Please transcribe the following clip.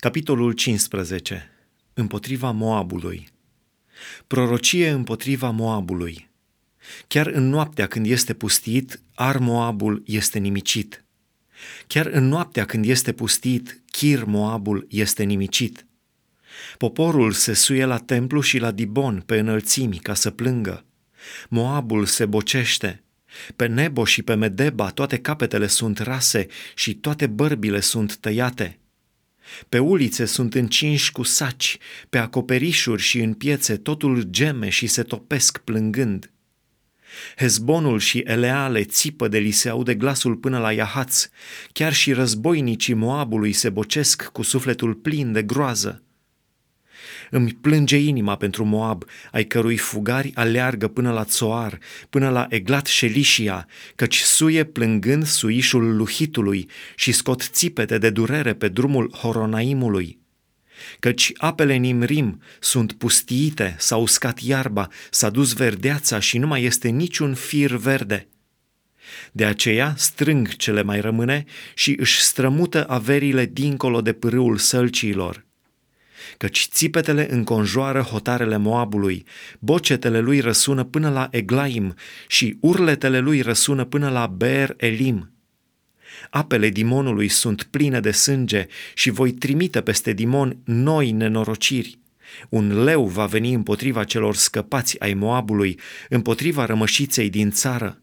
Capitolul 15. Împotriva Moabului. Prorocie împotriva Moabului. Chiar în noaptea când este pustit, Ar Moabul este nimicit. Chiar în noaptea când este pustit, Chir Moabul este nimicit. Poporul se suie la templu și la Dibon pe înălțimi ca să plângă. Moabul se bocește. Pe Nebo și pe Medeba toate capetele sunt rase și toate bărbile sunt tăiate. Pe ulițe sunt încinși cu saci, pe acoperișuri și în piețe totul geme și se topesc plângând. Hezbonul și Eleale țipă de li se aude glasul până la Iahaț, chiar și războinicii Moabului se bocesc cu sufletul plin de groază. Îmi plânge inima pentru Moab, ai cărui fugari aleargă până la Țoar, până la Eglat Șelișia, căci suie plângând suișul luhitului și scot țipete de durere pe drumul Horonaimului. Căci apele Nimrim sunt pustiite, s-a uscat iarba, s-a dus verdeața și nu mai este niciun fir verde. De aceea strâng cele mai rămâne și își strămută averile dincolo de pârâul sălciilor căci țipetele înconjoară hotarele Moabului, bocetele lui răsună până la Eglaim și urletele lui răsună până la Ber Elim. Apele Dimonului sunt pline de sânge și voi trimite peste Dimon noi nenorociri. Un leu va veni împotriva celor scăpați ai Moabului, împotriva rămășiței din țară.